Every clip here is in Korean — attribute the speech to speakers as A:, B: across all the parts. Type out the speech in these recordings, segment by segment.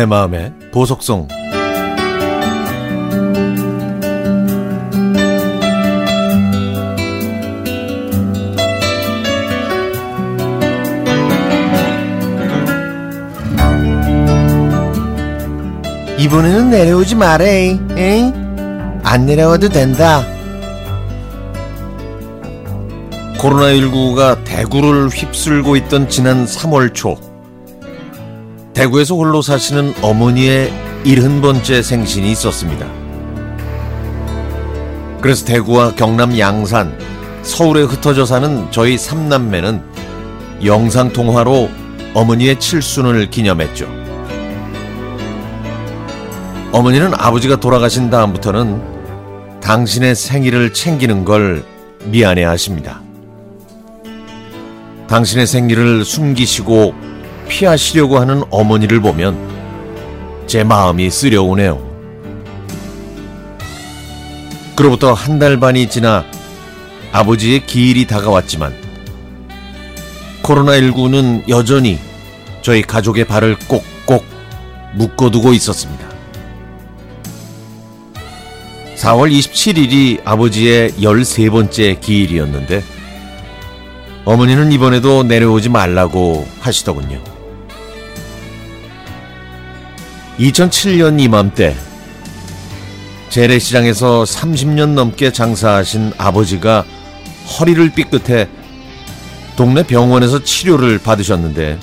A: 내 마음의 보석송
B: 이번에는 내려오지 마래. 응? 안 내려와도 된다.
A: 코로나19가 대구를 휩쓸고 있던 지난 3월 초 대구에서 홀로 사시는 어머니의 70번째 생신이 있었습니다. 그래서 대구와 경남 양산, 서울에 흩어져 사는 저희 삼남매는 영상통화로 어머니의 칠순을 기념했죠. 어머니는 아버지가 돌아가신 다음부터는 당신의 생일을 챙기는 걸 미안해 하십니다. 당신의 생일을 숨기시고 피하시려고 하는 어머니를 보면 제 마음이 쓰려오네요. 그로부터 한 달 반이 지나 아버지의 기일이 다가왔지만 코로나19는 여전히 저희 가족의 발을 꼭꼭 묶어두고 있었습니다. 4월 27일이 아버지의 13번째 기일이었는데 어머니는 이번에도 내려오지 말라고 하시더군요. 2007년 이맘때 재래시장에서 30년 넘게 장사하신 아버지가 허리를 삐끗해 동네 병원에서 치료를 받으셨는데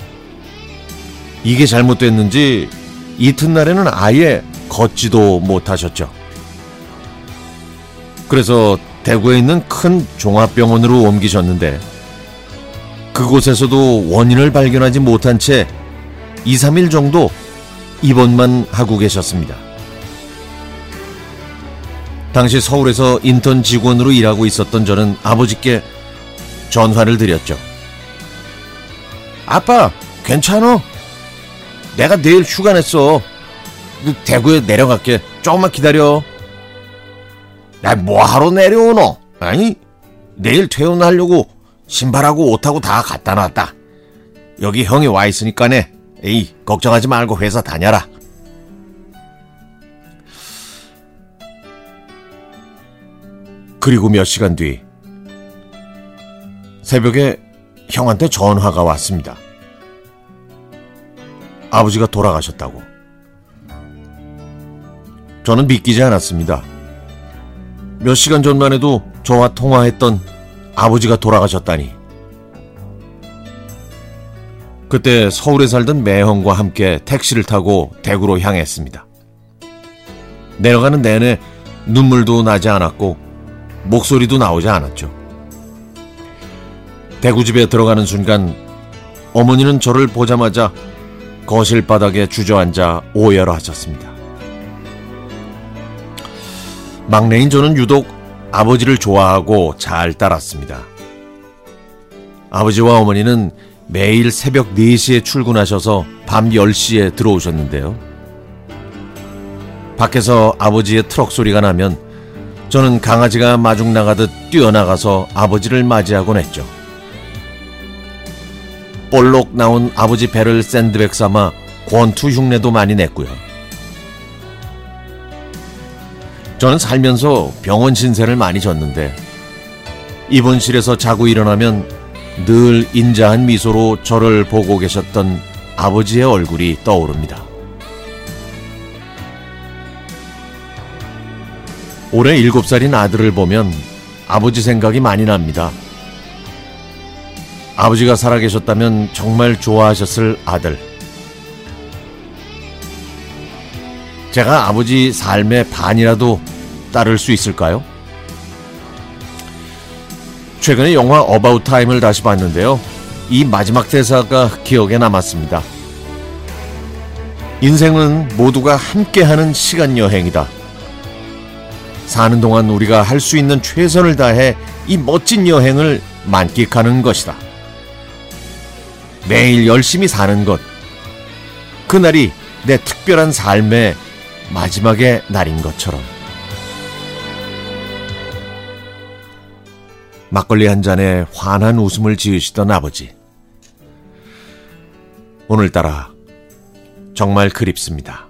A: 이게 잘못됐는지 이튿날에는 아예 걷지도 못하셨죠. 그래서 대구에 있는 큰 종합병원으로 옮기셨는데 그곳에서도 원인을 발견하지 못한 채 2, 3일 정도 입원만 하고 계셨습니다. 당시 서울에서 인턴 직원으로 일하고 있었던 저는 아버지께 전화를 드렸죠. 아빠, 괜찮어? 내가 내일 휴가 냈어. 대구에 내려갈게. 조금만 기다려. 나 뭐하러 내려오노? 아니, 내일 퇴원하려고 신발하고 옷하고 다 갖다 놨다. 여기 형이 와 있으니까네. 에이, 걱정하지 말고 회사 다녀라. 그리고 몇 시간 뒤 새벽에 형한테 전화가 왔습니다. 아버지가 돌아가셨다고. 저는 믿기지 않았습니다. 몇 시간 전만 해도 저와 통화했던 아버지가 돌아가셨다니. 그때 서울에 살던 매형과 함께 택시를 타고 대구로 향했습니다. 내려가는 내내 눈물도 나지 않았고 목소리도 나오지 않았죠. 대구집에 들어가는 순간 어머니는 저를 보자마자 거실 바닥에 주저앉아 오열하셨습니다. 막내인 저는 유독 아버지를 좋아하고 잘 따랐습니다. 아버지와 어머니는 매일 새벽 4시에 출근하셔서 밤 10시에 들어오셨는데요. 밖에서 아버지의 트럭 소리가 나면 저는 강아지가 마중 나가듯 뛰어나가서 아버지를 맞이하곤 했죠. 볼록 나온 아버지 배를 샌드백 삼아 권투 흉내도 많이 냈고요. 저는 살면서 병원 신세를 많이 졌는데 입원실에서 자고 일어나면 늘 인자한 미소로 저를 보고 계셨던 아버지의 얼굴이 떠오릅니다. 올해 7살인 아들을 보면 아버지 생각이 많이 납니다. 아버지가 살아계셨다면 정말 좋아하셨을 아들. 제가 아버지 삶의 반이라도 따를 수 있을까요? 최근에 영화 About Time을 다시 봤는데요. 이 마지막 대사가 기억에 남았습니다. 인생은 모두가 함께하는 시간 여행이다. 사는 동안 우리가 할 수 있는 최선을 다해 이 멋진 여행을 만끽하는 것이다. 매일 열심히 사는 것. 그날이 내 특별한 삶의 마지막의 날인 것처럼. 막걸리 한 잔에 환한 웃음을 지으시던 아버지. 오늘따라 정말 그립습니다.